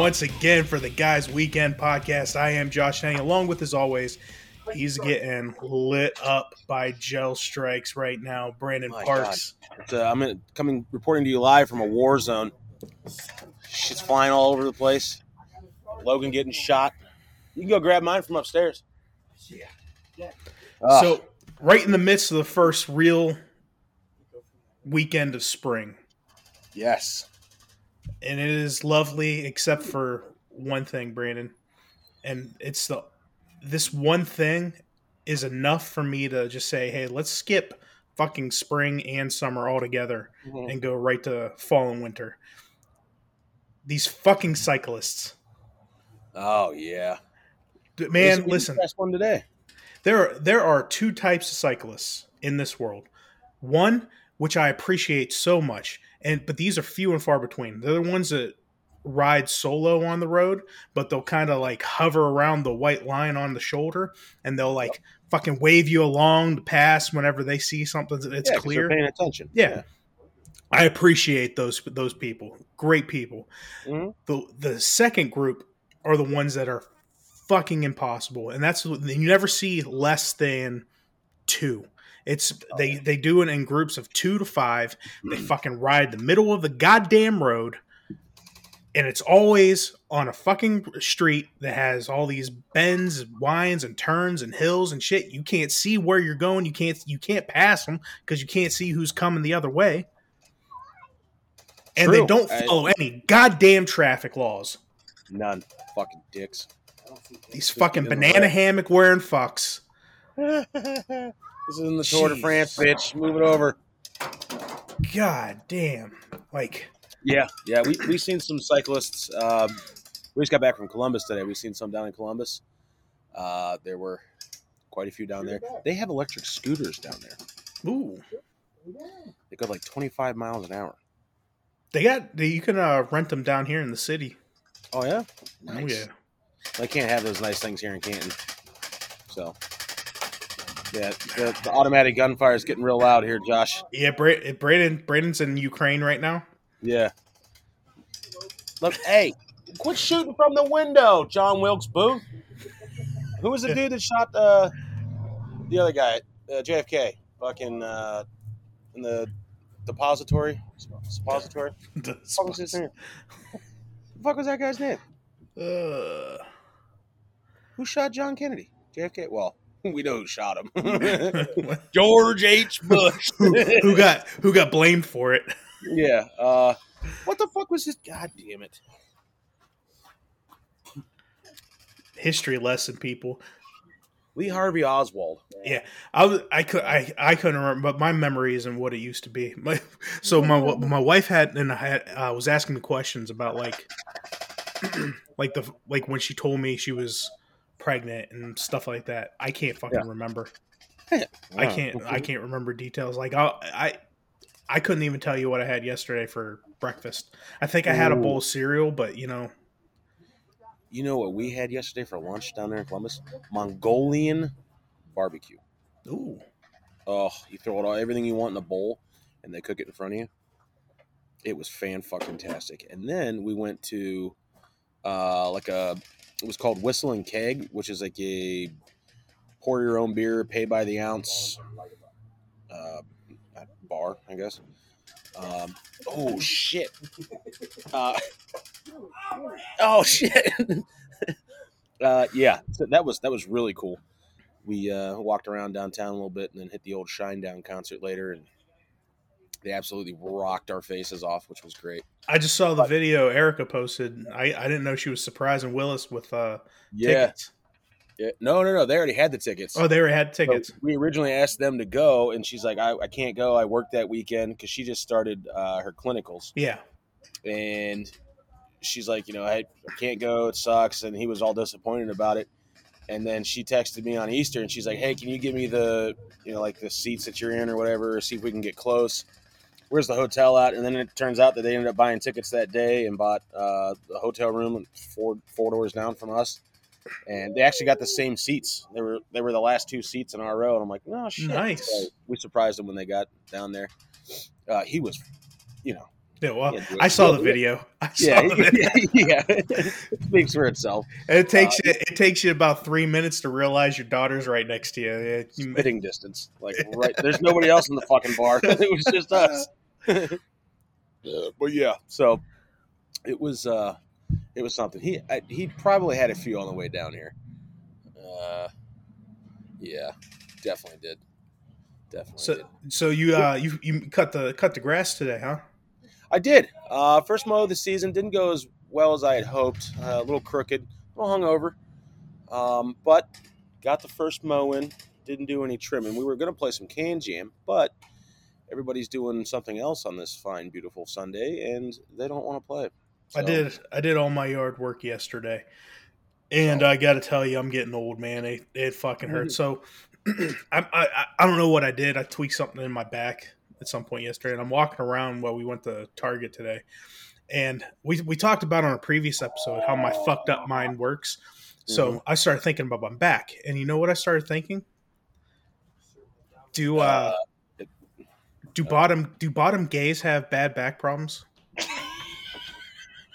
once again for the Guys Weekend podcast. I am Josh Henny, along with, as always, he's getting lit up by gel strikes right now. Brandon My Parks. Uh, I'm in, coming reporting to you live from a war zone. Shit's flying all over the place. Logan getting shot. You can go grab mine from upstairs. Ah, So, right in the midst of the first real weekend of spring, yes, and it is lovely except for one thing brandon and it's the this one thing is enough for me to just say hey let's skip fucking spring and summer altogether Mhm. and go right to fall and winter these fucking cyclists oh yeah, man listen Best one today. there are, there are two types of cyclists in this world. One, which I appreciate so much, and but these are few and far between. They're the ones that ride solo on the road, but they'll kind of like hover around the white line on the shoulder, and they'll like fucking wave you along the pass whenever they see something that's Yeah, clear. Paying attention. Yeah. I appreciate those those people. Great people. Mhm. The the second group are the ones that are fucking impossible, and that's you never see less than two. It's oh, they they do it in groups of two to five. They mm. fucking ride the middle of the goddamn road, and it's always on a fucking street that has all these bends, and winds, and turns and hills and shit. You can't see where you're going. You can't you can't pass them because you can't see who's coming the other way. And they don't I- follow any goddamn traffic laws. None. Fucking dicks. These fucking get in the banana hammock wearing fucks. this is in the Tour de France, bitch. Move it over. God damn. Like Yeah, yeah. We we seen some cyclists. Um, we just got back from Columbus today. We've seen some down in Columbus. Uh, there were quite a few down there. They have electric scooters down there. ooh. They go like 25 miles an hour. They got they, you can uh, rent them down here in the city. Oh yeah, Oh yeah. They can't have those nice things here in Canton. So, yeah, the, the automatic gunfire is getting real loud here, Josh. Yeah, Bra- Braden Braden's in Ukraine right now. Yeah. Look, hey, quit shooting from the window, John Wilkes Booth. Who was the dude that shot uh, the other guy, uh, JFK, fucking uh, in the depository? Suppository? What the fuck was his name? the fuck was that guy's name? Uh, Who shot John Kennedy? JFK? Well, we know who shot him. George H. Bush. who got who got blamed for it? yeah. Uh, what the fuck was his? God damn it. History lesson, people. Lee Harvey Oswald. Yeah, I was I could I I couldn't remember, but my memory isn't what it used to be. My, so my my wife had and I had uh, was asking me questions about like like the like when she told me she was pregnant and stuff like that. I can't fucking Yeah. remember. I can't I can't remember details. Like I I I couldn't even tell you what I had yesterday for breakfast. I think I had a bowl of cereal, but you know, You know what we had yesterday for lunch down there in Columbus? Mongolian barbecue. ooh, Oh, you throw it all everything you want in a bowl, and they cook it in front of you. It was fan fucking tastic. And then we went to uh, like a it was called Whistle and Keg, which is like a pour your own beer, pay by the ounce uh, bar, I guess. Um, oh shit! Uh, oh shit! uh, yeah, so that was that was really cool. We uh, walked around downtown a little bit and then hit the old Shinedown concert later, and they absolutely rocked our faces off, which was great. I just saw the video Erica posted. I I didn't know she was surprising Willis with uh Yeah, tickets. yeah. No, no, no. They already had the tickets. Oh, they already had So tickets. we originally asked them to go, and she's like, "I, I can't go. I worked that weekend because she just started uh, her clinicals." Yeah. and she's like, you know, I, I can't go. It sucks. And he was all disappointed about it. And then she texted me on Easter and she's like, hey, can you give me the, you know, like the seats that you're in or whatever, see if we can get close. Where's the hotel at? And then it turns out that they ended up buying tickets that day and bought uh, the hotel room four four doors down from us. And they actually got the same seats. They were they were the last two seats in our row. And I'm like, no shit. Nice. So we surprised them when they got down there. Uh, he was you know, Yeah, well, Yeah. I saw the video. I saw yeah, the video. yeah, it speaks for itself. It takes Uh, you. It takes you about three minutes to realize your daughter's right next to you. Yeah, you- Spitting distance, like right. There's nobody else in the fucking bar. it was just us. Uh, but yeah, so it was. uh It was something. He I, he probably had a few on the way down here. Uh, yeah, definitely did. Definitely So, did. so you uh you you cut the cut the grass today, huh? I did. Uh, first mow of the season didn't go as well as I had hoped. Uh, a little crooked, a little hungover, um, but got the first mow in. Didn't do any trimming. We were going to play some can jam, but everybody's doing something else on this fine, beautiful Sunday, and they don't want to play. I did. I did all my yard work yesterday, and I got to tell you, I'm getting old, man. It it fucking hurts. So I, I I don't know what I did. I tweaked something in my back at some point yesterday, and I'm walking around while we went to Target today, and we we talked about on a previous episode how my fucked up mind works. So Mhm. I started thinking about my back, and you know what I started thinking? Do uh, Uh, do bottom do bottom gays have bad back problems?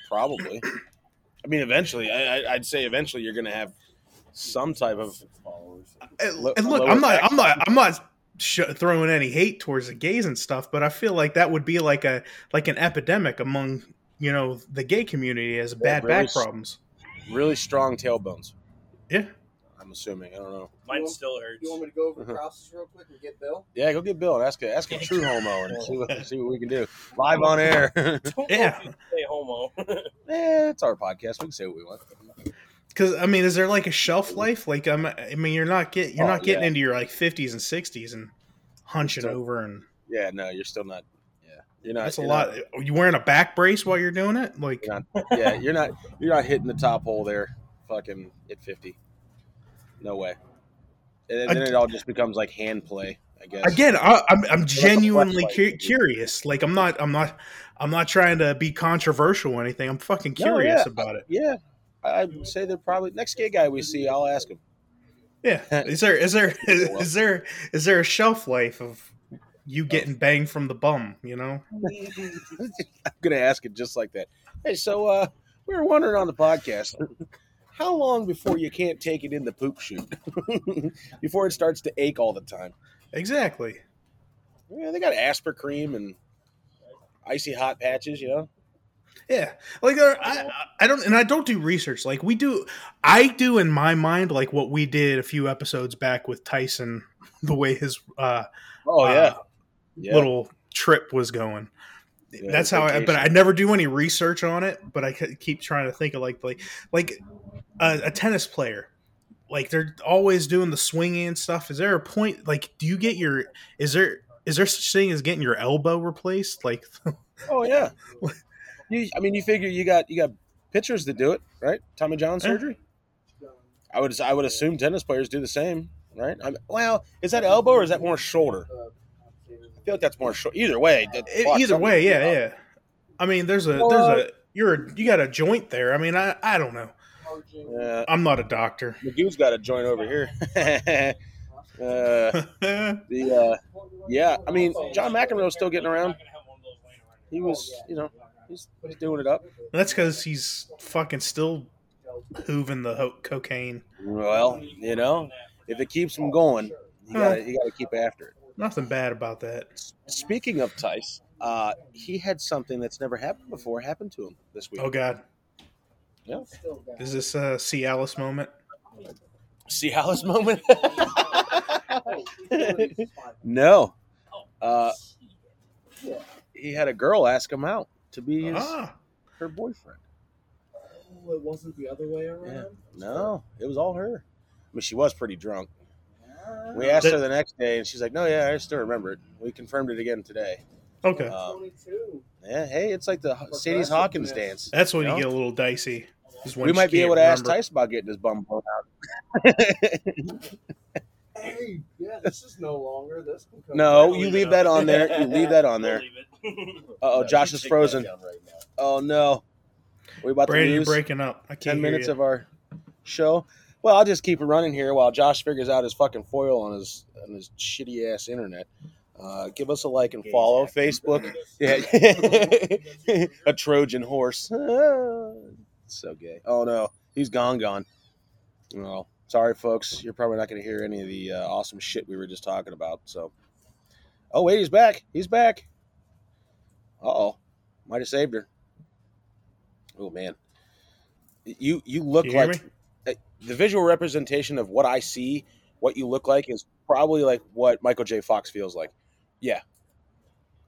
Probably. I mean, eventually, I, I'd say eventually you're going to have some type of. And look, I'm not. I'm not, I'm not sh- throwing any hate towards the gays and stuff, but I feel like that would be like a like an epidemic among you know the gay community as bad really back problems. Really strong tailbones. Yeah, I'm assuming. I don't know. Mine still hurts. You want me to go over Uh-huh. crosses real quick and get Bill? Yeah, go get Bill and ask a ask a true homo and see what see what we can do live on air. Don't Yeah. Say homo. eh, it's our podcast. We can say what we want. because I mean, is there like a shelf life? Like I'm, I mean, you're not get you're Oh, not getting yeah. into your like 50s and 60s and hunching Still- over, and Yeah, no, you're still not. Yeah, you're not. that's a you're lot. Are you wearing a back brace while you're doing it? Like, You're not, yeah, you're not. You're not hitting the top hole there. Fucking at 50. No way. And then, then it all just becomes like hand play. I guess. again, I, I'm I'm genuinely cu- curious. Like, I'm not, I'm not, I'm not trying to be controversial or anything. I'm fucking No, curious yeah. about it. Yeah, I- I'd say they're probably next gay guy we see. I'll ask him. Yeah. Is there is there is there is there a shelf life of you getting banged from the bum, you know? I'm gonna ask it just like that. Hey, so uh, we were wondering on the podcast, how long before you can't take it in the poop chute? before it starts to ache all the time. Exactly. Yeah, they got Aspercreme and icy hot patches. You know. Yeah. Like there, I I don't and I don't do research. Like we do I do in my mind like what we did a few episodes back with Tyson the way his uh, Oh uh, yeah, yeah. little trip was going. Yeah, That's how I but. I never do any research on it, but I keep trying to think of like like like a, a tennis player like they're always doing the swinging and stuff. Is there a point? Like, do you get your? Is there is there such thing as getting your elbow replaced? Like, Oh yeah. You, I mean, you figure you got you got pitchers that do it, right? Tommy John Yeah. surgery. I would I would assume tennis players do the same, right? I mean, well, is that elbow or is that more shoulder? I feel like that's more shoulder. Either way, either way, yeah, yeah. I mean, there's a there's a you're you got a joint there. I mean, I I don't know. Yeah, I'm not a doctor. Magoo's got a joint over here. uh, the uh, yeah, I mean, John McEnroe's still getting around. He was, you know, he's, he's doing it up. That's because he's fucking still hooving the ho- cocaine. Well, you know, if it keeps him going, you got to you got to keep after it. Nothing bad about that. Speaking of Tice, uh, he had something that's never happened before happen to him this week. Oh God, Yeah. is this a C. Alice moment? See Alice moment? no. Uh, he had a girl ask him out to be his, Ah, her boyfriend. Oh, it wasn't the other way around. Yeah. No, it was all her. I mean, she was pretty drunk. We asked her the next day, and she's like, "No, yeah, I still remember it. We confirmed it again today." okay. Um, yeah, hey, it's like the Sadie's Hawkins dance. That's when you you get a little dicey. Is when We might be able to ask remember. Tice about getting his bum blown out. Hey, yeah, this is no longer. This can come No, you leave that on there. You leave that on there. Uh oh, Yeah, Josh is frozen. right. Oh no, we about Brandon, to you're breaking up. I can't ten hear minutes you. of our show. Well, I'll just keep it running here while Josh figures out his fucking foil on his on his shitty ass internet. Uh, give us a like and follow Facebook. Yeah, a Trojan horse. so gay. Oh no, he's gone, gone. Well, sorry, folks. You're probably not going to hear any of the uh, awesome shit we were just talking about. So, oh wait, he's back. He's back. Uh oh, might have saved her. Oh man, you you look You like uh, the visual representation of what I see, what you look like, is probably like what Michael J. Fox feels like. Yeah,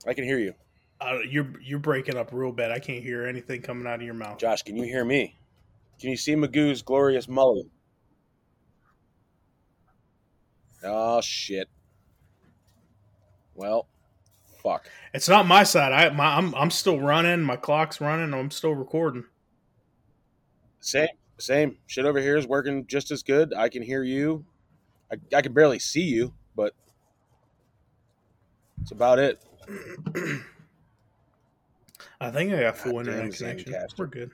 I can hear you, Uh, you're you're breaking up real bad. I can't hear anything coming out of your mouth. Josh. Can you hear me? Can you see Magoo's glorious mullet? Oh shit. Well, fuck. It's not my side. I my, I'm I'm still running. My clock's running. I'm still recording. Same, same. Shit over here is working just as good. I can hear you. I, I can barely see you, but it's about it. I think I got full God internet connection. Zencastr. We're good.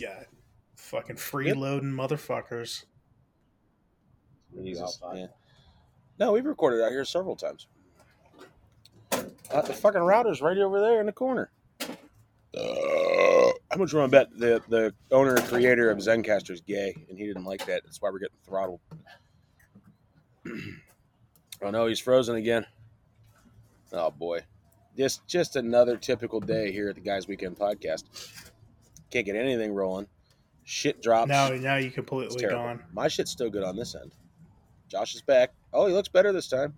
God, fucking freeloading motherfuckers. Jesus, yeah. No, we've recorded out here several times. Uh, the fucking router's right over there in the corner. Uh, how much want to bet the the owner and creator of Zencastr is gay, and he didn't like that. That's why we're getting throttled. oh no, he's frozen again. Oh boy, just just another typical day here at the Guys Weekend Podcast. Can't get anything rolling. Shit drops. Now now you It's completely terrible. gone. My shit's still good on this end. Josh is back. Oh, he looks better this time.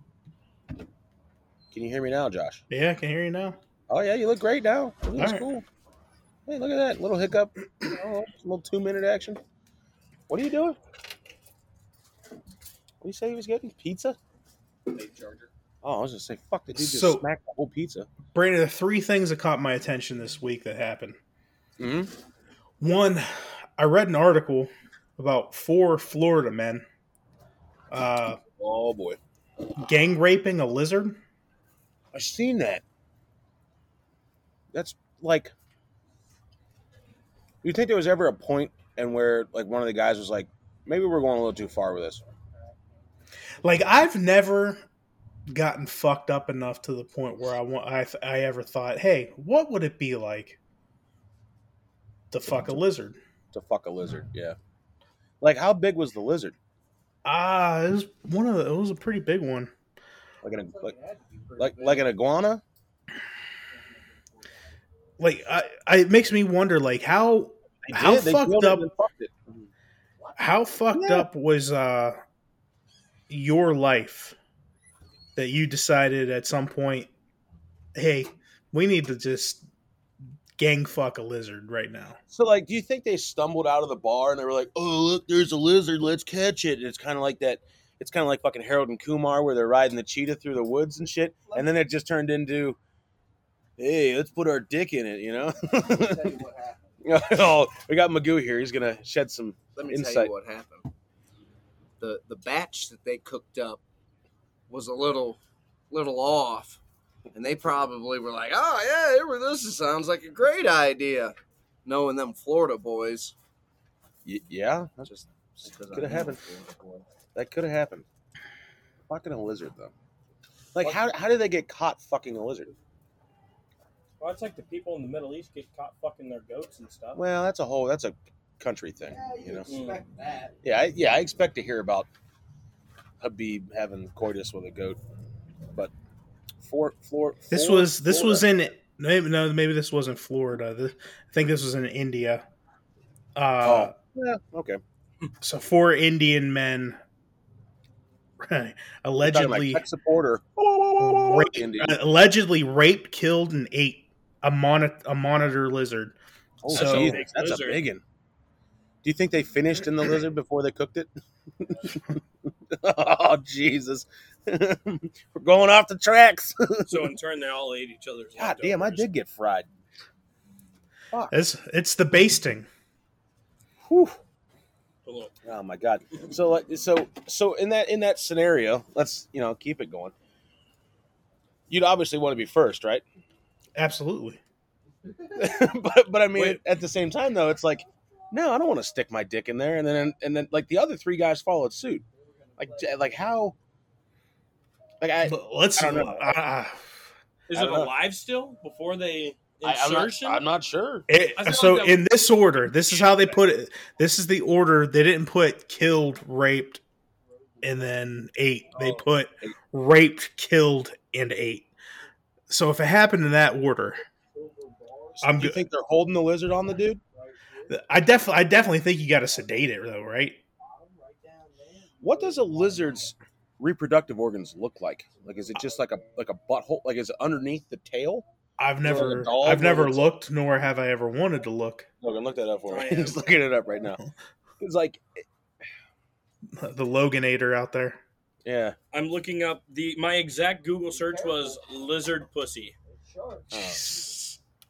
Can you hear me now, Josh? Yeah, I can hear you now. Oh yeah, you look great now. It looks All right. cool. Hey, look at that little hiccup. Oh, little two minute action. What are you doing? What do you say he was getting? Pizza? Oh, I was gonna say, fuck, the dude just So- smacked the whole pizza. Brandon, the three things that caught my attention this week that happened. Mm-hmm. One, I read an article about four Florida men uh, Oh boy, gang raping a lizard. I've seen that. That's like. You think there was ever a point and where like one of the guys was like, maybe we're going a little too far with this. Like I've never gotten fucked up enough to the point where I want I I ever thought, hey, what would it be like to fuck a lizard? to fuck a lizard. Yeah. Like how big was the lizard? Ah, it was one of the, it was a pretty big one. Like an like like like an iguana? Like I, I it makes me wonder like how They How fucked up- fucked how fucked Yeah. up was uh your life that you decided at some point, hey, we need to just gang fuck a lizard right now. So like, do you think they stumbled out of the bar and they were like, "Oh, look, there's a lizard. Let's catch it." And it's kind of like that. It's kind of like fucking Harold and Kumar where they're riding the cheetah through the woods and shit, and then it just turned into, "Hey, let's put our dick in it," you know? Let me tell you what happened. oh, we got Magoo here. He's gonna shed some. Let me tell Insight. you what happened. The the batch that they cooked up was a little little off, and they probably were like, "Oh yeah, this sounds like a great idea." Knowing them Florida boys, Y- yeah, that's just Coulda happened. That could have happened. Fucking a lizard though. Like how how did they get caught fucking a lizard? Well, it's like the people in the Middle East get caught fucking their goats and stuff. Well, that's a whole that's a country thing, Yeah, you you know. expect mm. that. Yeah, I, yeah, I expect to hear about Habib having coitus with a goat, but for floor. This for- was this was in maybe no maybe this wasn't Florida. This, I think this was in India. Uh, yeah okay. So four Indian men You're allegedly like tech support or Rape- allegedly raped, killed, and ate a mon- a monitor lizard. Oh, so- Jesus, that's Lizard. a big one. Do you think they finished in the lizard before they cooked it? oh Jesus, we're going off the tracks. So in turn, they all ate each other's. God damn, I did get fried. Fuck. It's it's the basting. Whew. Oh my god. So like so so in that in that scenario, let's you know keep it going. You'd obviously want to be first, right? Absolutely. but but I mean, Wait. at the same time though, it's like, no, I don't want to stick my dick in there, and then and then like the other three guys followed suit. Like like how? Like I, Let's. I don't know. uh, Is I it don't know. alive still before they I am not, insertion? I'm not sure. it- so like that- in this order, this is how they put it. This is the order. They didn't put killed, raped, and then ate. They Oh. put raped, killed, and ate. So if it happened in that order, I'm Do you good. think they're holding the lizard on the dude? I definitely, I definitely think you got to sedate it though, right? What does a lizard's reproductive organs look like? Like, is it just like a like a butthole? Like, is it underneath the tail? I've Is it like never, I've never is it- looked, nor have I ever wanted to look. Logan, look that up for me. He's looking it up right now. It's like, The Loganator out there. yeah. I'm looking up the my exact Google search was lizard pussy. Oh.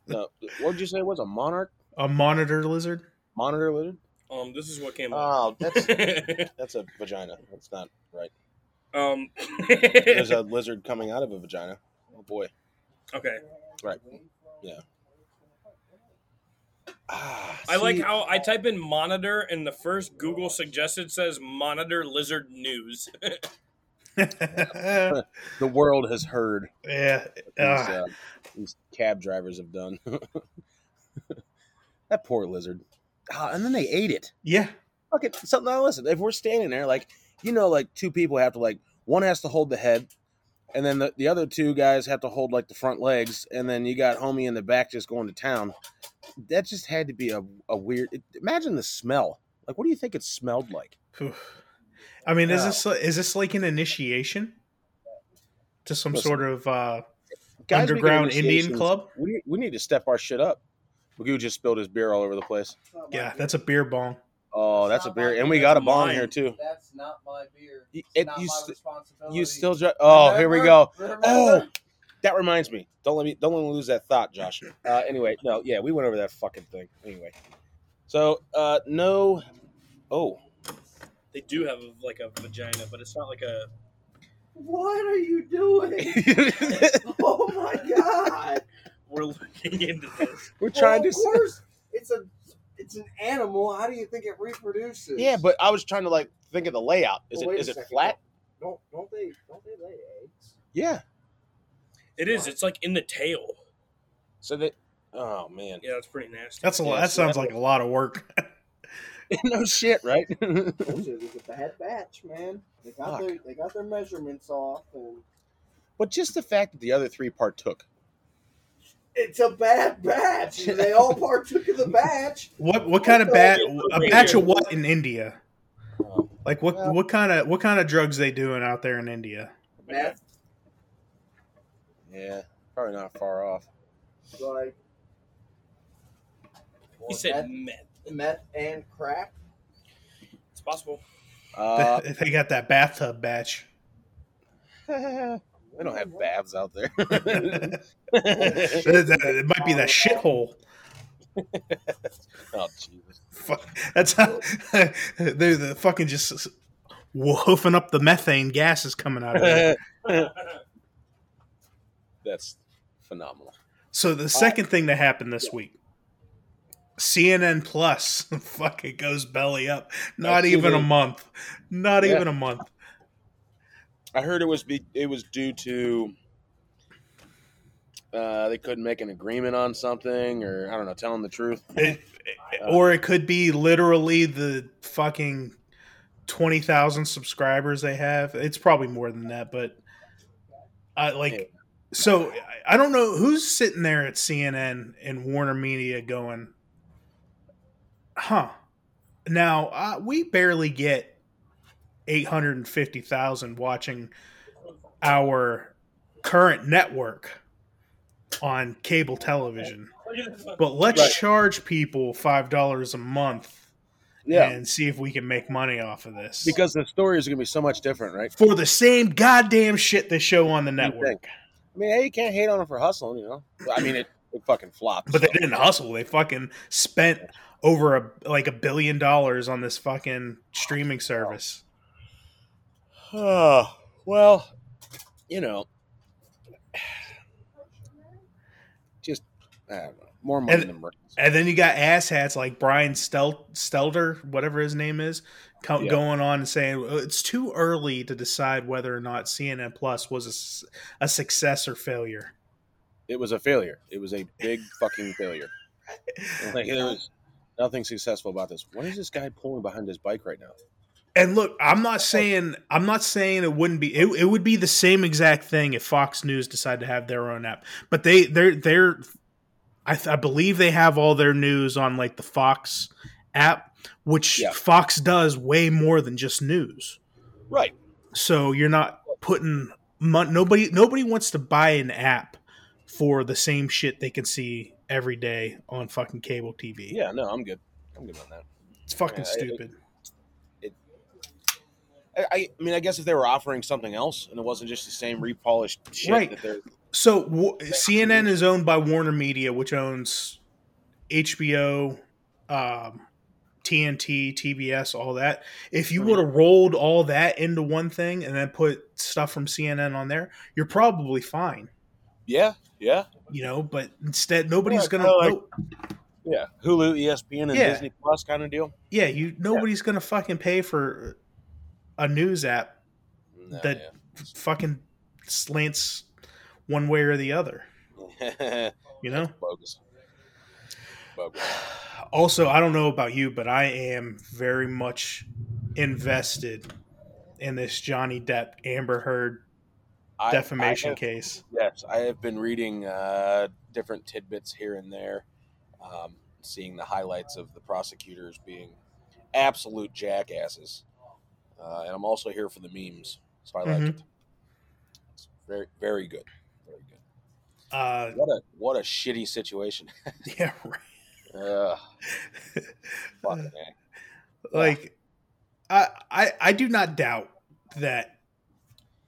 No, what did you say it was a monarch A monitor lizard. monitor lizard? Um, this is what came up. Oh, that's that's a vagina. That's not right. um, There's a lizard coming out of a vagina. Oh boy. okay. Right. Yeah. Ah, I like how I type in monitor and the first Google suggested says monitor lizard news. the world has heard Uh, these, uh, these cab drivers have done. That poor lizard. Ah, and then they ate it. yeah. Okay, so now listen. If we're standing there, like you know, like two people have to like one has to hold the head, and then the, the other two guys have to hold like the front legs, and then you got homie in the back just going to town. That just had to be a, a weird. Imagine the smell. Like, what do you think it smelled like? I mean, is Yeah. this is this like an initiation to some Listen. sort of uh, Guys, we get underground Indian club? We we need to step our shit up. Magoo just spilled his beer all over the place. Yeah, that's a beer bong. Oh, that's a Not beer, and we got a bong here too. That's not my beer. You- It's it- not you my st- responsibility. You still, dri- oh, here we go. Remember? Oh, that reminds me. Don't let me don't let me lose that thought, Josh. Uh, anyway, no, yeah, we went over that fucking thing. Anyway, so uh, no. Oh, they do have like a vagina, but it's not like a. What are you doing? oh my god! We're looking into this. we're trying well, to. Of course, it's a it's an animal. How do you think it reproduces? Yeah, but I was trying to like think of the layout. Is Well, it wait is a it second. flat? Don't don't they don't they lay eggs? Yeah. It is. It's like in the tail. So that. Oh man. Yeah, that's pretty nasty. That's a lot. Yeah, that so sounds that- like a lot of work. no shit, right? Told you, it was a bad batch, man. They got Fuck. their they got their measurements off, and but just the fact that the other three partook. It's a bad batch. They all partook of the batch. what what kind of bat? A batch of what in India? Oh, Like what Well- what kind of what kind of drugs they doing out there in India? Meth, yeah, probably not far off. like He said meth. meth, meth and crack. It's possible. Uh, they got that bathtub batch. we don't have baths out there. it might be that shithole. oh Jesus! Fuck, That's how they're the fucking just woofing up the methane gases coming out of it. That's phenomenal. So the second thing that happened this week, CNN Plus fucking goes belly up. Not That's even a month. Not Yeah. even a month. I heard it was be, it was due to uh, they couldn't make an agreement on something, or I don't know, telling the truth. It- or it could be literally the fucking twenty thousand subscribers they have. It's probably more than that, but I like. So I- I don't know who's sitting there at CNN and Warner Media going, huh? Now uh, we barely get eight hundred and fifty thousand watching our current network on cable television. But let's Right. charge people five dollars a month Yeah, and see if we can make money off of this. because the story is going to be so much different, right? for the same goddamn shit they show on the network. I mean, hey, you can't hate on them for hustling, you know. I mean, it, it fucking flopped. But they didn't hustle. They fucking spent over a like a billion dollars on this fucking streaming service. Oh, well, you know, just I don't know. More money And- than brains. And then you got asshats like Brian Stel- Stelter, whatever his name is, co- Yeah. going on and saying "Oh, it's too early to decide whether or not CNN Plus was a success or failure. It was a failure. It was a big fucking failure. Like there was nothing successful about this. What is this guy pulling behind his bike right now? And look, I'm not saying I'm not saying it wouldn't be. It, it would be the same exact thing if Fox News decided to have their own app. But they they're they're I, th- I believe they have all their news on like the Fox app, which Yeah. Fox does way more than just news. Right. So you're not putting mon- nobody nobody wants to buy an app for the same shit they can see every day on fucking cable TV. Yeah. No, I'm good. I'm good on that. It's fucking Yeah, stupid. I, I I mean, I guess if they were offering something else and it wasn't just the same repolished shit Right. that they're So w- CNN is owned by Warner Media, which owns HBO, um, TNT, TBS, all that. If you would have rolled all that into one thing and then put stuff from CNN on there, you're probably fine. yeah, yeah, You know, but instead, nobody's Yeah, gonna. like- no- yeah. Hulu, ESPN, and Yeah. Disney Plus kind of deal. yeah, you. Nobody's gonna fucking pay for a news app No, That- fucking slants one way or the other. You know. bogus. Bogus. also i don't know about you but i am very much invested in this johnny depp amber heard I- defamation I have- case Yes, I have been reading uh, different tidbits here and there, um, seeing the highlights of the prosecutors being absolute jackasses, uh, and I'm also here for the memes, so I like Mhm. it. It's very, very good, very good. uh What a what a shitty situation. yeah right. Ugh, fucking A. like I, I i do not doubt that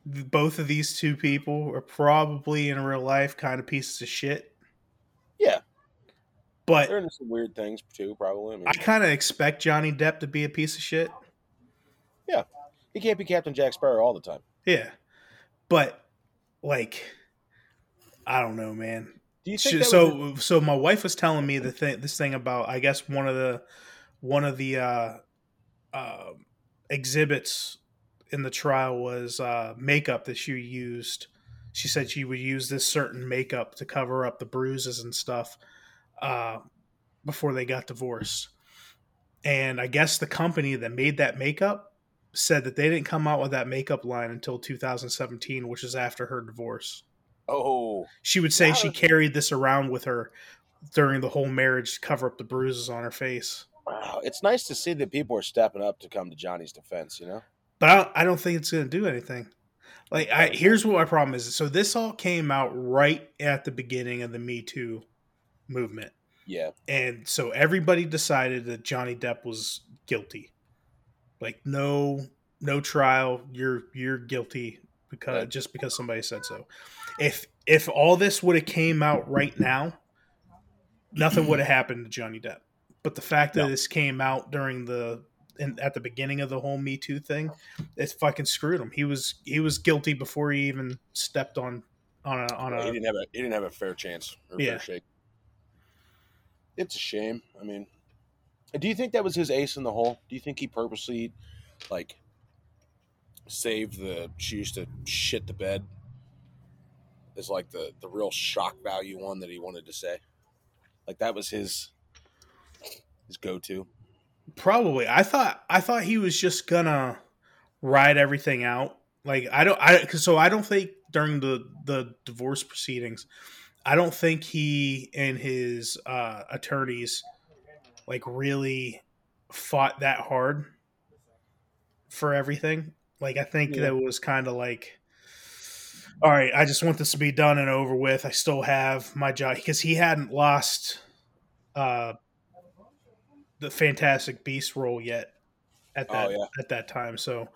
both of these two people are probably in real life kind of pieces of shit Yeah, but they're into some weird things too. Probably. I mean, i kind of expect johnny depp to be a piece of shit he can't be Captain Jack Sparrow all the time. yeah but like i don't know man Do you Sh- think that so was so my wife was telling me the thing this thing about I guess one of the one of the uh, uh, exhibits in the trial was uh, makeup that she used. She said she would use this certain makeup to cover up the bruises and stuff uh, before they got divorced. And I guess the company that made that makeup said that they didn't come out with that makeup line until 2017, which is after her divorce oh she would say Wow. she carried this around with her during the whole marriage to cover up the bruises on her face. wow, it's nice to see that people are stepping up to come to Johnny's defense. You know. But I don't, I don't think it's going to do anything. Like, I, here's what my problem is. So this all came out right at the beginning of the Me Too movement, Yeah. and so everybody decided that Johnny Depp was guilty. Like, no, no trial. You're you're guilty because Right. just because somebody said so. If if all this would have came out right now, nothing would have happened to Johnny Depp. But the fact that No. this came out during the in, at the beginning of the whole Me Too thing, it fucking screwed him. He was he was guilty before he even stepped on on a on a he didn't have a he didn't have a fair chance or Yeah. fair shake. It's a shame. I mean, do you think that was his ace in the hole? Do you think he purposely like saved the she used to shit the bed Is like the the real shock value one that he wanted to say? Like that was his his go to. Probably. I thought I thought he was just gonna ride everything out. Like I don't I 'cause so I don't think during the the divorce proceedings, I don't think he and his uh attorneys like really fought that hard for everything. Like I think Yeah. that was kind of like all right, I just want this to be done and over with. I still have my job because he hadn't lost uh the Fantastic Beast role yet at that Oh, yeah. at that time. So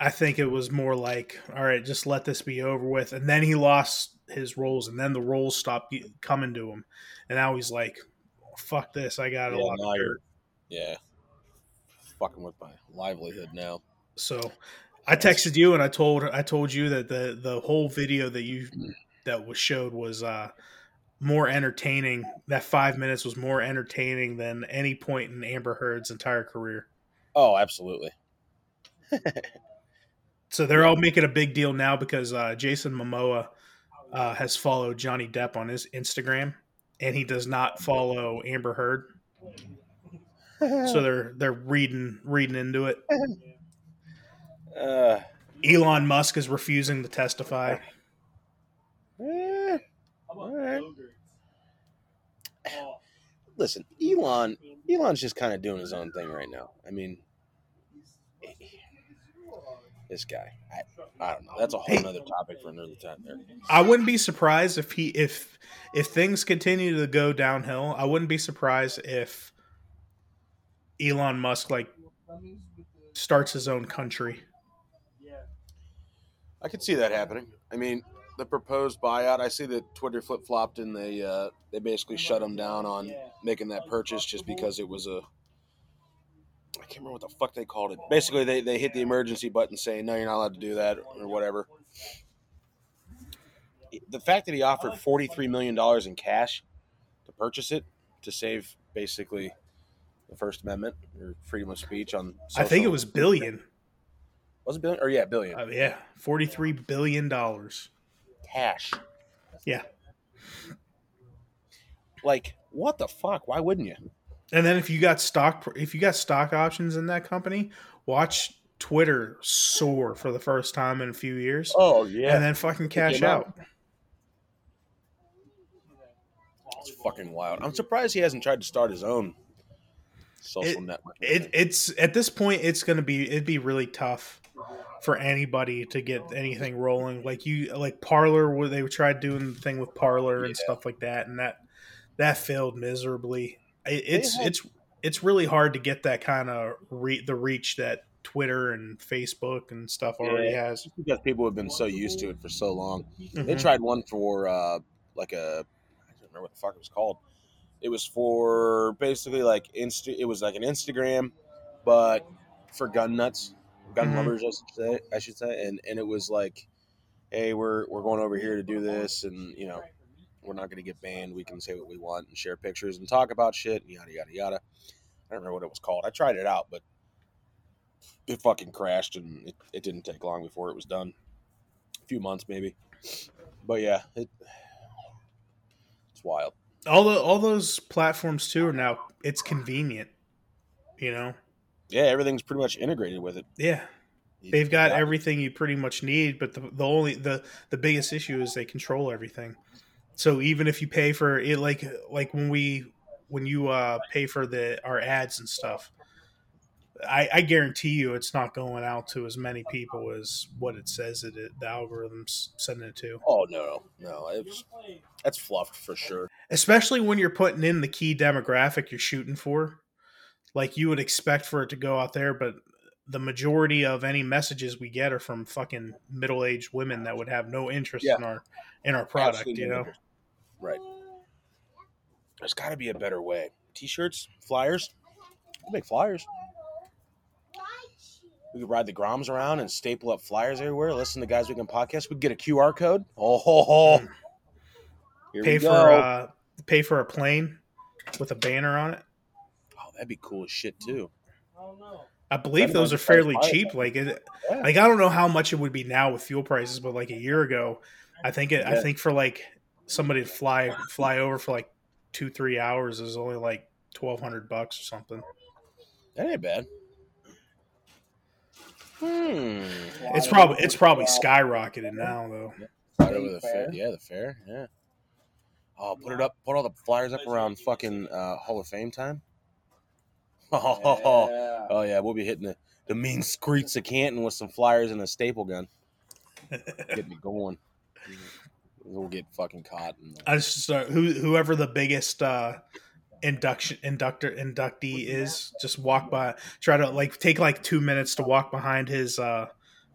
I think it was more like, all right, just let this be over with. And then he lost his roles, and then the roles stopped coming to him, and now he's like, fuck this, I got a Yeah, lot of dirt. Yeah. Fucking with my livelihood now. So I texted you and I told I told you that the the whole video that you that was showed was uh more entertaining. That five minutes was more entertaining than any point in Amber Heard's entire career. Oh, absolutely. So they're all making a big deal now because uh, Jason Momoa uh, has followed Johnny Depp on his Instagram, and he does not follow Amber Heard. So they're they're reading reading into it. Uh, Elon Musk is refusing to testify. eh, alright. Listen, Elon. Elon's just kind of doing his own thing right now. I mean, this guy. I, I don't know. That's a whole Hey. other topic for another time. There. I wouldn't be surprised if he if if things continue to go downhill. I wouldn't be surprised if Elon Musk like starts his own country. Yeah. I could see that happening. I mean, the proposed buyout. I see that Twitter flip flopped and they uh, they basically shut him down on making that purchase just because it was a. I can't remember what the fuck they called it. Basically, they, they hit the emergency button saying no, you're not allowed to do that or whatever. The fact that he offered forty three million dollars in cash to purchase it to save basically the First Amendment or freedom of speech on. I think it was billion. was it billion or yeah billion Uh, yeah, forty three billion dollars. cash. Yeah, Like what the fuck? Why wouldn't you? And then if you got stock if you got stock options in that company, watch Twitter soar for the first time in a few years, Oh yeah, and then fucking cash out. out. it's fucking wild. I'm surprised he hasn't tried to start his own social It- network. It, it's at this point, it's gonna be it'd be really tough for anybody to get anything rolling. Like you, like Parler, where they tried doing the thing with Parler and Yeah. stuff like that, and that that failed miserably. It, it's had- it's it's really hard to get that kind of re- the reach that Twitter and Facebook and stuff already Yeah. has. because people have been so used to it for so long. They Mhm. tried one for uh, like a I don't remember what the fuck it was called. It was for basically like insta. It was like an Instagram, but for gun nuts, gun Mhm. lovers, I should say. I should say, and and it was like, hey, we're we're going over here to do this, and you know, we're not going to get banned. We can say what we want and share pictures and talk about shit, and yada yada yada. I don't remember what it was called. I tried it out, but it fucking crashed, and it, it didn't take long before it was done. A few months maybe, but yeah, it it's wild. All the all those platforms too are now. It's convenient, you know. Yeah, everything's pretty much integrated with it. Yeah, You- they've got everything you pretty much need but the, the only the the biggest issue is they control everything so even if you pay for it like like when we when you uh pay for the our ads and stuff i i guarantee you it's not going out to as many people as what it says it, it the algorithms sending it to Oh no, no, it's that's fluffed for sure. especially when you're putting in the key demographic you're shooting for like you would expect for it to go out there but the majority of any messages we get are from fucking middle-aged women that would have no interest Yeah. in our in our product Absolutely you know. Right. There's got to be a better way. T-shirts, flyers. We'll make flyers. We could ride the Groms around and staple up flyers everywhere. Listen to Guys Weekend podcast. We could get a QR code. Oh, ho, ho. Here pay we for uh pay for a plane with a banner on it oh, that'd be cool as shit too. i don't know. I believe those are fairly price. cheap like it Yeah. like i don't know how much it would be now with fuel prices but like a year ago i think it i think for like somebody to fly fly over for like two three hours is only like 1200 bucks or something That ain't bad. Hmm. It's probably it's probably skyrocketed now though. Right over the fair. Yeah, the fair. Yeah. Oh, put it up. Put all the flyers up around fucking uh, Hall of Fame time. Oh, Yeah. oh yeah, we'll be hitting the, the mean streets of Canton with some flyers and a staple gun. Get me going. We'll get fucking caught. And, I just uh, who whoever the biggest uh, induction inductor inductee is, just walk by. Try to like take like two minutes to walk behind his uh,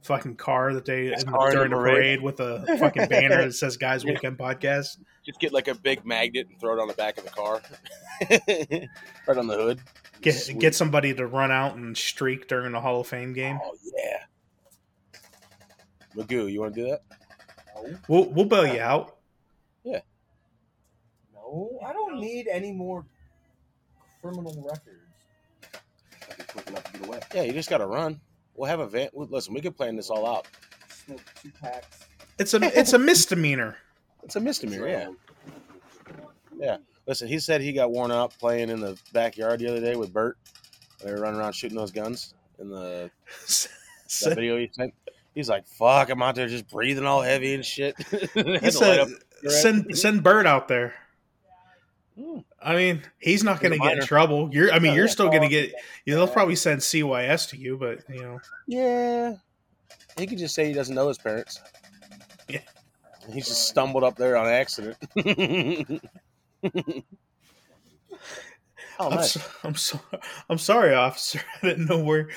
fucking car that they in- car during the the parade. parade with a fucking banner that says "Guys Weekend Podcast." just get like a big magnet and throw it on the back of the car, right on the hood. Get Sweet. get somebody to run out and streak during the Hall of Fame game. Oh yeah. Magoo, you want to do that? We'll we'll bail you out. Yeah. No, I don't need any more criminal records. I'd be quick enough to get away. Yeah, you just got to run. We'll have a van. well, Listen, we could plan this all out. Smoke two packs. It's a it's a misdemeanor. It's a misdemeanor, yeah. Yeah. Listen, he said he got worn out playing in the backyard the other day with Bert. They were running around shooting those guns in the that video he sent. He's like, "Fuck, I'm out there just breathing all heavy and shit." He said, "Send send Bird out there." Hmm. I mean, he's not going to get in trouble. You're, I mean, you're still going to get. You know, they'll probably send CYS to you, but you know, Yeah. He could just say he doesn't know his parents. Yeah. He just stumbled up there on accident. oh, I'm, nice. so, I'm so I'm sorry, officer. I didn't know where.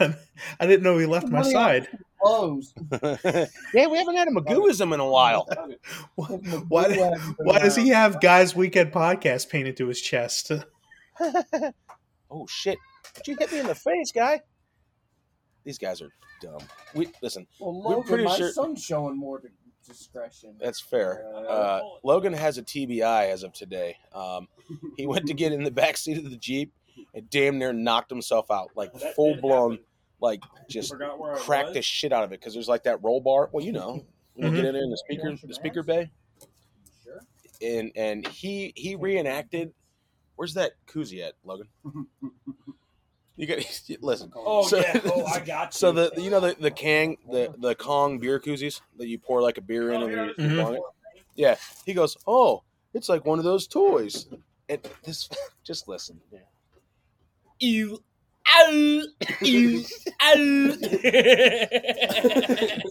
I didn't know he left my side. Closed. yeah, we haven't had a Magooism in a while. Why, why does he have guys weekend podcast painted to his chest? oh shit! Did you hit me in the face, guy? These guys are dumb. We listen. Well, We're pretty my sure- son's showing more discretion. That's fair. Uh, Logan has a TBI as of today. Um, he went to get in the back seat of the Jeep and damn near knocked himself out, like full blown happen. Like just Forgot where I cracked the shit out of it because there's like that roll bar. Well, you know, when you get in there in the speaker, the speaker bay, Sure. and and he he reenacted. Where's that koozie at, Logan? You got listen. Oh So- yeah. Oh, I got you. So the you know the the Kang the the Kong beer koozies that you pour like a beer in and you, you Mhm. it. Yeah, he goes, oh, it's like one of those toys. And this, just listen. Ew. Ow. Ew. Ow.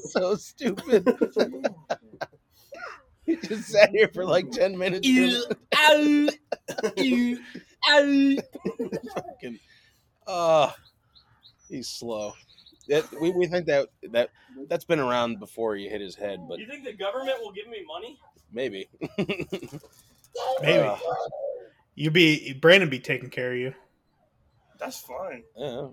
so stupid. he just sat here for like ten minutes. Ew. Ow. Ew. Ow. Fucking, uh, he's slow. That we, we think that that that's been around before he hit his head, but You think the government will give me money? maybe. Maybe Uh, you be Brandon be taking care of you. That's fine. yeah.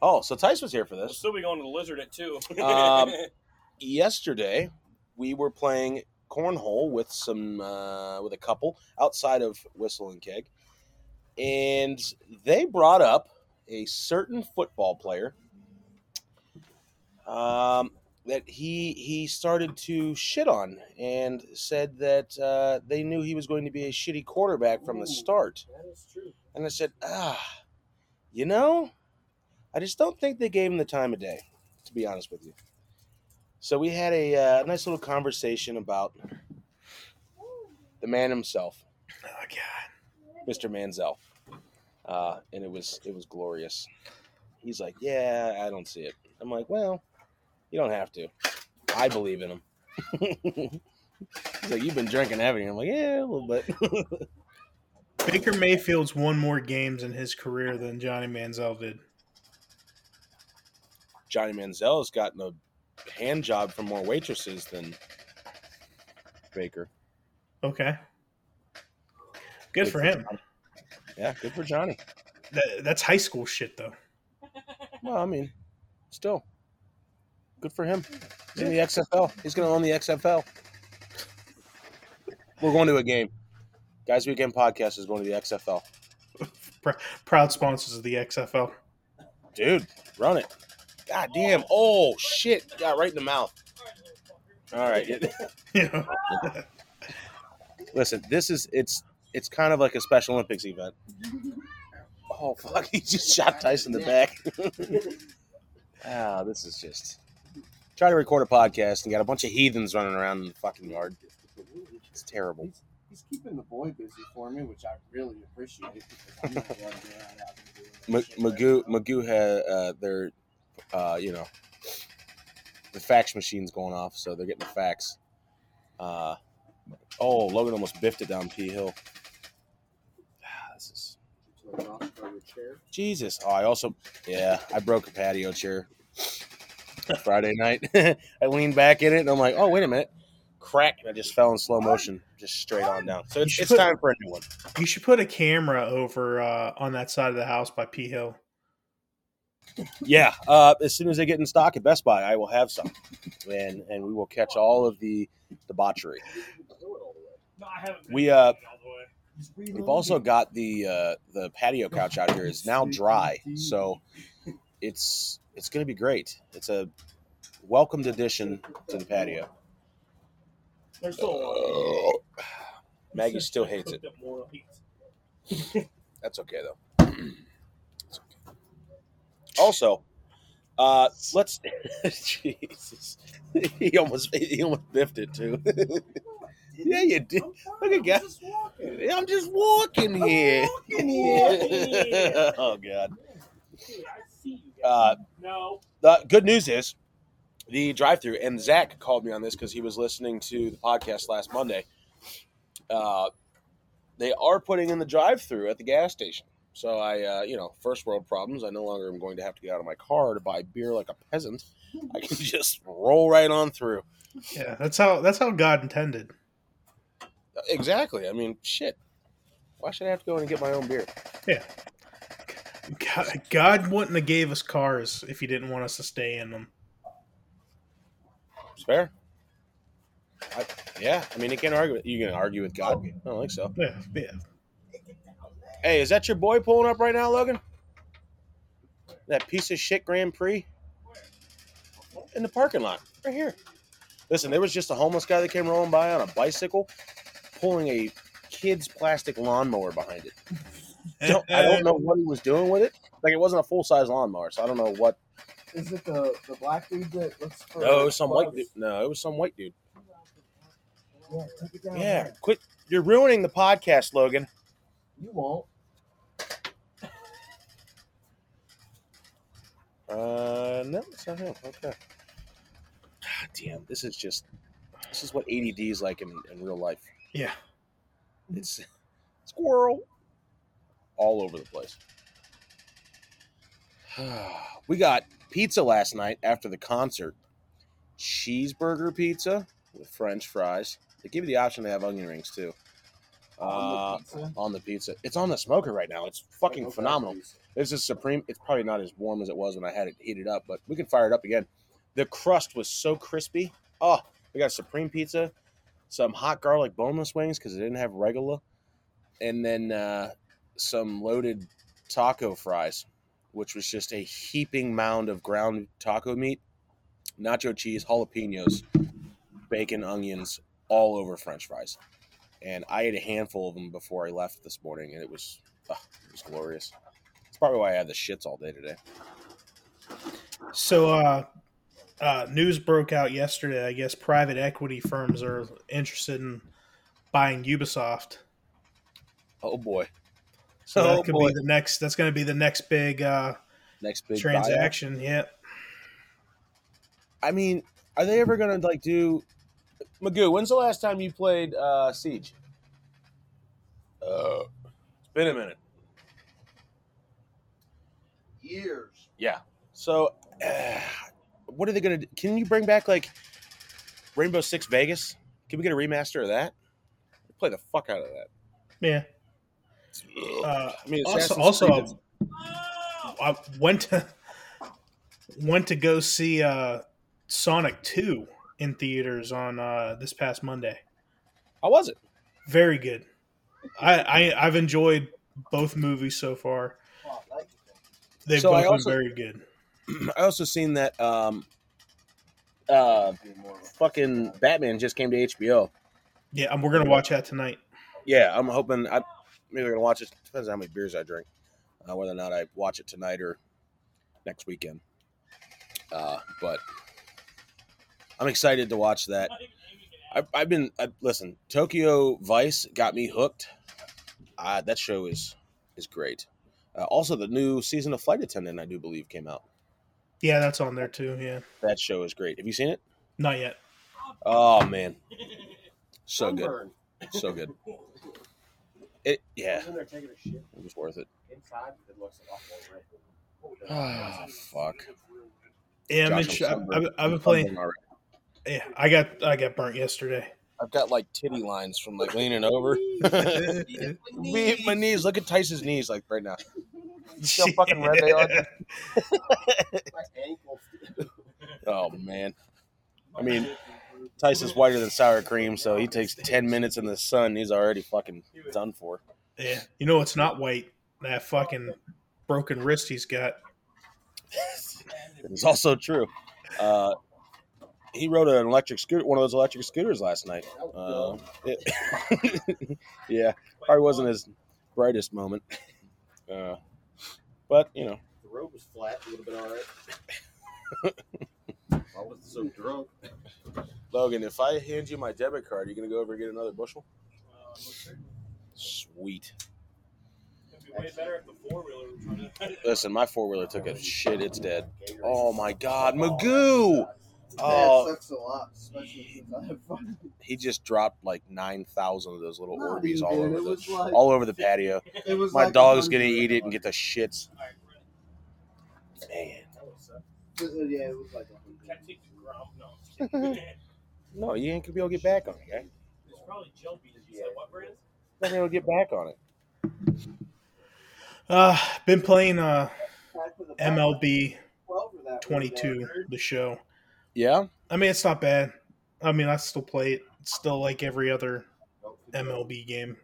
Oh, so Tice was here for We'll this. still be going to the lizard at two. Um, yesterday we were playing cornhole with some uh, with a couple outside of Whistle and Keg, and they brought up a certain football player um, that he he started to shit on and said that uh, they knew he was going to be a shitty quarterback from the start. That is true. And I said, ah, you know, I just don't think they gave him the time of day, to be honest with you. So we had a uh, nice little conversation about the man himself, Oh God. Mr. Manziel, uh, and it was it was glorious. He's like, yeah, I don't see it. I'm like, well, you don't have to. I believe in him. He's like, you've been drinking, haven't you? I'm like, yeah, a little bit. Baker Mayfield's won more games in his career than Johnny Manziel did. Johnny Manziel has gotten a hand job from more waitresses than Baker. Okay. Good for him. Yeah, good for Johnny. That, that's high school shit, though. Well, I mean, still, good for him. He's in the XFL. He's going to own the XFL. We're going to a game. Guys Weekend Podcast is going to the XFL. Proud sponsors of the XFL. Dude, run it. God damn. Oh, shit. Got right in the mouth. All right. Know, Listen, this is, it's, it's kind of like a Special Olympics event. Oh, fuck. He just shot Tyson in the back. ah, this is just. Try to record a podcast and got a bunch of heathens running around in the fucking yard. It's terrible. He's, keeping the boy busy for me, which I really appreciate. Because I'm not running around out there Ma- doing shit Magoo, that. Magoo had uh, their, uh, you know, the fax machine's going off, so they're getting the fax. Uh, oh, Logan almost biffed it down P Hill. Ah, This is To a rock over a chair. Jesus. Oh, I also, yeah, I broke a patio chair Friday night. I leaned back in it, and I'm like, oh, wait a minute, crack, and I just fell in slow motion, just straight on down. So it's, it's put- time for a new one. you should put a camera over uh, on that side of the house by P Hill. Yeah, uh, as soon as they get in stock at Best Buy, I will have some, and and we will catch all of the debauchery. No, We, uh, all the way. We've also got the uh, the patio couch out here is now dry, so it's it's going to be great. It's a welcomed addition to the patio. There's still a lot. Maggie still hates it. Cooked up more meat. That's okay though. It's okay. Also, uh, let's. Jesus, he almost he almost biffed it too. yeah, you did. Look at guys. I'm just walking here. oh God. Uh, No. the good news is the drive-through, and Zach called me on this because he was listening to the podcast last Monday. Uh, they are putting in the drive-through at the gas station. So I, uh, you know, first world problems. I no longer am going to have to get out of my car to buy beer like a peasant. I can just roll right on through. Yeah, that's how that's how God intended. Exactly. I mean, shit. Why should I have to go in and get my own beer? God, God wouldn't have gave us cars if He didn't want us to stay in them. It's fair. I, yeah, I mean, you can't argue. With, you can argue with God. I don't think so. Yeah, yeah. Hey, is that your boy pulling up right now, Logan? That piece of shit Grand Prix in the parking lot, right here. Listen, there was just a homeless guy that came rolling by on a bicycle, pulling a kid's plastic lawnmower behind it. Don't- I don't know what he was doing with it. Like it wasn't a full size lawnmower, so I don't know what. Is it the, the black dude that looks for? No, it was some white dude. No, it was some white dude. Yeah, take it down. Yeah, there. quit. You're ruining the podcast, Logan. You won't. Uh, no, it's not him. Okay. God damn, this is just this is what ADD is like in, in real life. Yeah. It's squirrel all over the place. we got pizza last night after the concert. Cheeseburger pizza with French fries. They give you the option to have onion rings too. Uh, On the pizza. on the pizza. It's on the smoker right now. It's fucking phenomenal. This is supreme. It's probably not as warm as it was when I had it heated up, but we can fire it up again. The crust was so crispy. Oh, we got supreme pizza, some hot garlic boneless wings because it didn't have regular, and then uh, some loaded taco fries, which was just a heaping mound of ground taco meat, nacho cheese, jalapenos, bacon, onions, all over French fries. And I ate a handful of them before I left this morning, and it was, oh, it was glorious. It's probably why I had the shits all day today. So, uh, uh, news broke out yesterday. I guess private equity firms are interested in buying Ubisoft. Oh boy, So Oh, that could boy. be the next. That's going to be the next big uh, next big buyout. transaction. Yeah. I mean, are they ever gonna like do? Magoo, when's the last time you played uh, Siege? Uh, it's been a minute. Years. Yeah. So, uh, what are they gonna? Can you bring back like Rainbow Six Vegas? Can we get a remaster of that? Play the fuck out of that. Yeah. Uh, I mean, also, also I went to went to go see uh, Sonic Two in theaters on uh, this past Monday. how was it? Very good. I, I I've enjoyed both movies so far. I like it. They've So both also- been very good. I also seen that um, uh, Be more of a- fucking Batman just came to HBO. Yeah, we're gonna watch that tonight. Yeah, I'm hoping. I maybe gonna watch it. Depends on how many beers I drink, uh, whether or not I watch it tonight or next weekend. Uh, but I'm excited to watch that. I've, I've been I, listen. Tokyo Vice got me hooked. Uh, that show is is great. Uh, also, the new season of Flight Attendant, I do believe, came out. Yeah, that's on there too. Yeah, That show is great. Have you seen it? not yet. Oh man, so good, so good. It yeah, was in there taking a shit. it was worth it. Inside, it looks a lot more red. Ah, fuck. Yeah, Mitch, I'm I, sunburned. I've, I've been playing. Yeah, I got I got burnt yesterday. I've got like titty lines from like leaning over. Beat my knees. Look at Tyson's knees like right now. You see how fucking red they are? My ankle. Oh man. I mean, Tyson's whiter than sour cream, so he takes ten minutes in the sun. He's already fucking done for. Yeah, you know it's not white. That fucking broken wrist he's got. It's also true. Uh, he rode an electric scooter, one of those electric scooters last night. Uh, it- yeah, probably wasn't his brightest moment. Uh, but you know, The road was flat. It would have been all right. I wasn't so drunk. Logan, if I hand you my debit card, are you going to go over and get another bushel? Uh. Sweet. Listen, my four wheeler took a shit. It's dead. Oh my god, Magoo! Oh, that sucks a lot. He just dropped like nine thousand of those little Orbeez all over the like, all over the patio. my like dog's gonna eat it and get the shits. Man. Yeah, it was like. No. you ain't gonna be able to get back on it, guy. probably gel beans. You said what brand? Not gonna be able to get back on it. Uh, been playing uh Back for the back, MLB 12 for that 22, the show. Yeah, I mean, it's not bad. I mean, I still play it. It's still like every other MLB game.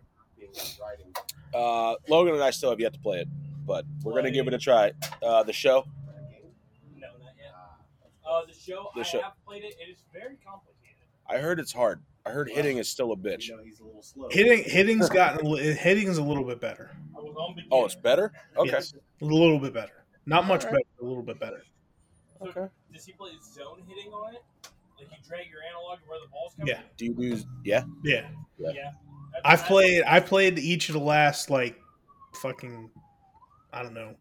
uh, Logan and I still have yet to play it, but we're gonna give it a try. Uh, the show. No, not yet. Uh, the show, The I show. have played it. It is very complicated. I heard it's hard. I heard hitting is still a bitch. You know, he's a little slow. Hitting hitting's gotten hitting's a little bit better. I was on beginner. Oh, it's better. Okay. Yes, a little bit better. Not much better. A little bit better. So, Okay. Does he play zone hitting on it? Like you drag your analog where the ball's coming? Yeah. Do you do? Yeah. Yeah, Yeah. That's- I've played. I've played each of the last like fucking I don't know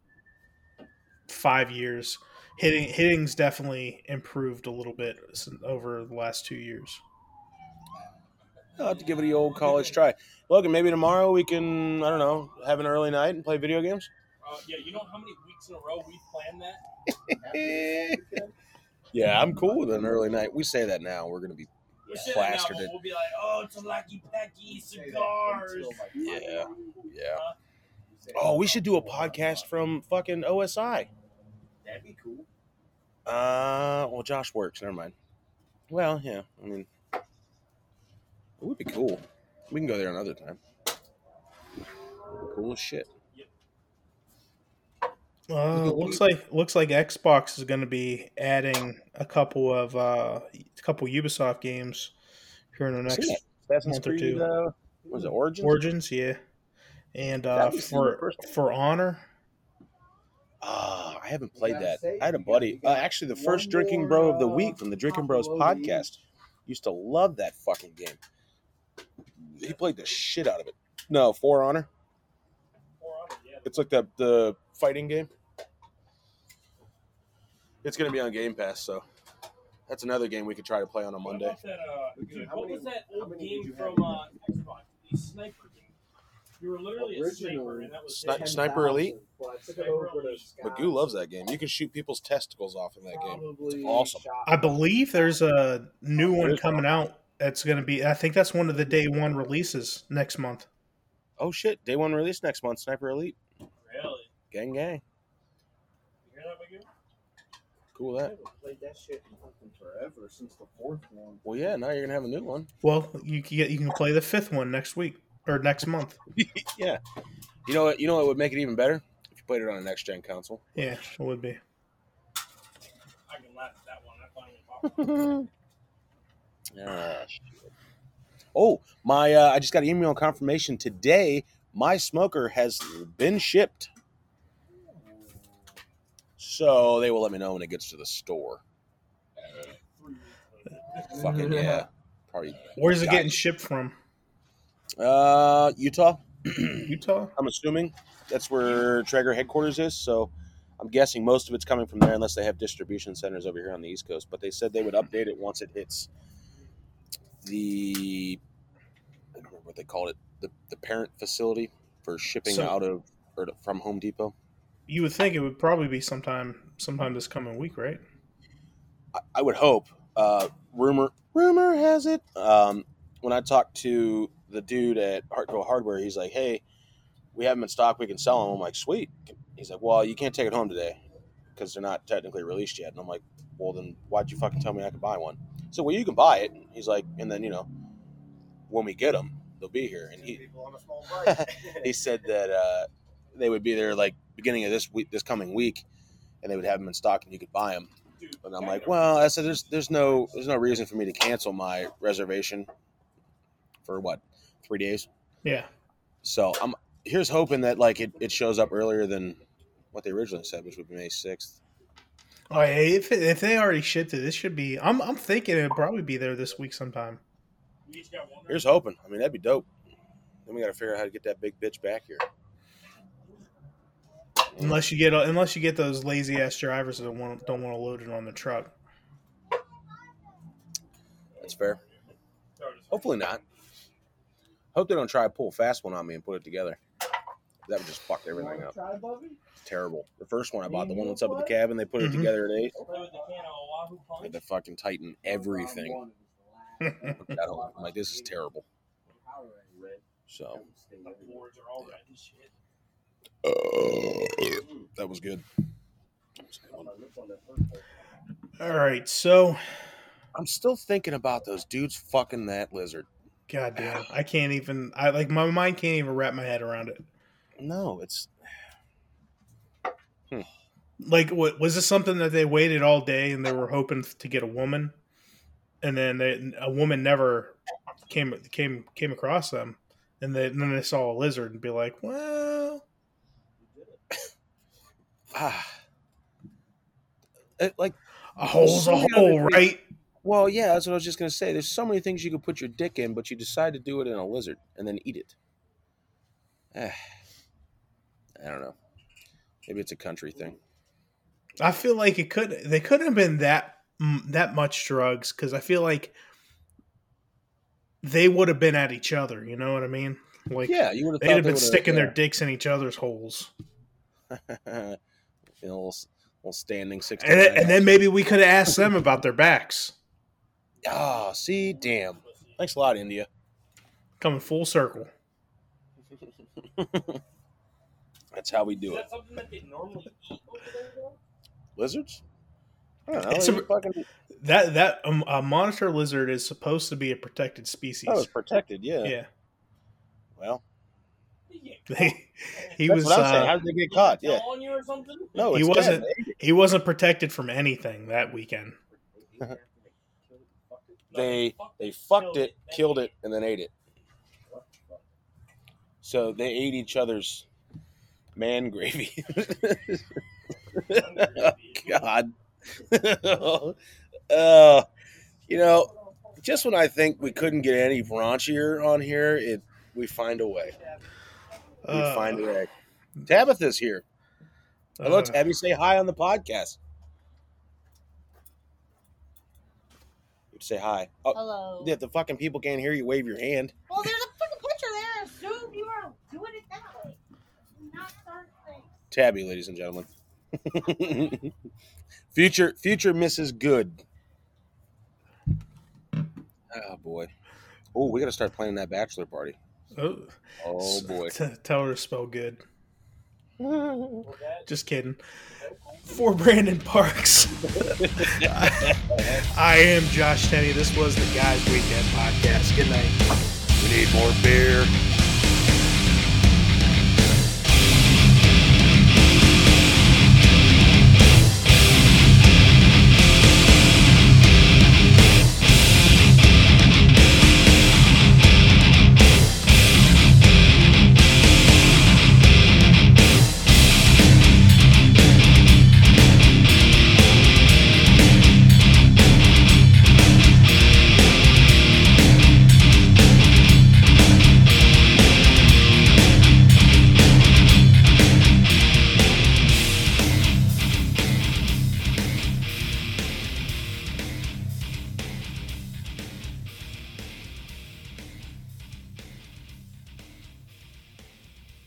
five years. Hitting hitting's definitely improved a little bit over the last two years. I'll have to give it the old college try. Logan, maybe tomorrow we can, I don't know, have an early night and play video games? Uh, yeah, you know how many weeks in a row we've planned that? Yeah, I'm cool with an early night. We say that now. We're going to be, We say that now, Plastered it. We'll be like, oh, it's a Lucky Pecky cigars. yeah, yeah. Oh, we should do a podcast from fucking OSI. That'd be cool. Uh, well, Josh works. Never mind. Well, yeah. I mean, it would be cool. We can go there another time. Cool as shit. Uh, looks like looks like Xbox is going to be adding a couple of uh, a couple Ubisoft games here in the next Seen it. Assassin's month or two. Uh, was it Origins? Origins, yeah, and uh, That was the for for Honor. Ah, I haven't played that. say, I had a buddy. got uh, actually, the first drinking more, bro of the uh, week from the Drinking Bros podcast used to love that fucking game. He played the shit out of it. No, For Honor. For Honor, yeah. It's like the the fighting game. It's gonna be on Game Pass, so that's another game we could try to play on a Monday. about that, uh, Dude, dude, what was that old game from uh, Xbox? The sniper game. You were literally a sniper, and that was Sni- it. Sniper Elite? Well, I took it over to Magoo loves that game. You can shoot people's testicles off in that game. Probably awesome. shot- I believe there's a new There one is coming out. That's going to be. I think that's one of the day one releases next month. Oh shit! Day one release next month. Sniper Elite. Really? Gang gang. You hear that, Magoo? Cool with I that. haven't played that shit in fucking forever since the fourth one. Well, yeah. Now you're gonna have a new one. Well, you can get you can play the fifth one next week or next month. yeah. You know what? You know what would make it even better if you played it on a next gen console. Yeah, it would be. I can laugh at that one. I finally popped. Ah, oh, my! Uh, I just got an email confirmation today. My smoker has been shipped, so they will let me know when it gets to the store. Fucking yeah, probably. Where's it getting it. shipped from? Uh, Utah. Utah. I'm assuming that's where Traeger headquarters is. So I'm guessing most of it's coming from there, unless they have distribution centers over here on the East Coast. But they said they would update it once it hits the I don't remember what they called it the, the parent facility for shipping So- out of or to- from Home Depot. You would think it would probably be sometime sometime this coming week, right? I, I would hope. Uh, rumor rumor has it. Um, when I talked to the dude at Hardco Hardware, he's like, "Hey, we have them in stock. We can sell them." I'm like, "Sweet." He's like, "Well, you can't take it home today because they're not technically released yet." And I'm like, "Well, then why'd you fucking tell me I could buy one?" So well, you can buy it. He's like, and then you know, when we get them, they'll be here. And he People on a small bike. he said that uh, they would be there like beginning of this week, this coming week, and they would have them in stock, and you could buy them. And I'm like, well, I said, there's there's no there's no reason for me to cancel my reservation for what three days. Yeah. So I'm here's hoping that like it, it shows up earlier than what they originally said, which would be May sixth. Oh, yeah, if if they already shipped it, this should be. I'm I'm thinking it'll probably be there this week sometime. We each got one. Here's hoping. I mean, that'd be dope. Then we got to figure out how to get that big bitch back here. Unless you get unless you get those lazy ass drivers that want don't want to load it on the truck. That's fair. Hopefully not. Hope they don't try to pull a fast one on me and put it together. That would just fuck everything up. Try, Bubby? Terrible. The first one I bought, the one that's up at the cabin, they put it Mhm. together at eight. Play with the can of Oahu I had to fucking tighten everything. Round one was the last. That whole- I'm like, this is terrible. So Stay The with it. boards are all red and shit. that was good. All right, so I'm still thinking about those dudes fucking that lizard. Goddamn, I can't even. I like my mind can't even wrap my head around it. No, it's Like, what was this something that they waited all day and they were hoping to get a woman, and then they, a woman never came came came across them, and, they, and then they saw a lizard and be like, well, ah, it, like a hole's a hole, right? Well, yeah, that's what I was just gonna say. There's so many things you could put your dick in, but you decide to do it in a lizard and then eat it. Eh, I don't know. Maybe it's a country thing. I feel like it could. They couldn't have been that mm, that much drugs because I feel like they would have been at each other. You know what I mean? Like, yeah, you would have. they'd have been sticking their dicks in each other's holes, you know, little, little standing six. and and then maybe we could have asked them about their backs. Ah, see, damn. Thanks a lot, India. Coming full circle. That's how we do it. that something that they normally eat over there, though? Lizards. Know. It's a- fucking, That that um, a monitor lizard is supposed to be a protected species. that was protected. Yeah. yeah, Well, Yeah. he that's was. what I'm saying. Uh, How did they get caught? Yeah. On you or something? No, He wasn't- dead. he wasn't protected from anything that weekend. They they fucked it, killed it, and then ate it. So they ate each other's man gravy. God. uh, you know, just when I think we couldn't get any raunchier on here, it we find a way. We Uh, find a way. Tabitha's here. Hello, uh, Tabby. Say hi on the podcast. Say hi. Oh, Hello. yeah, the fucking people can't hear you. Wave your hand. Well, there's a fucking picture there. Assume you were doing it that way. Not certain things. Tabby, ladies and gentlemen. future future Mrs. Good. Oh boy. Oh, we gotta start planning that bachelor party. oh, Oh boy. t- tell her to spell good. Just kidding. For Brandon Parks, I am Josh Tenney. This was the Guys Weekend podcast. Good night. We need more beer.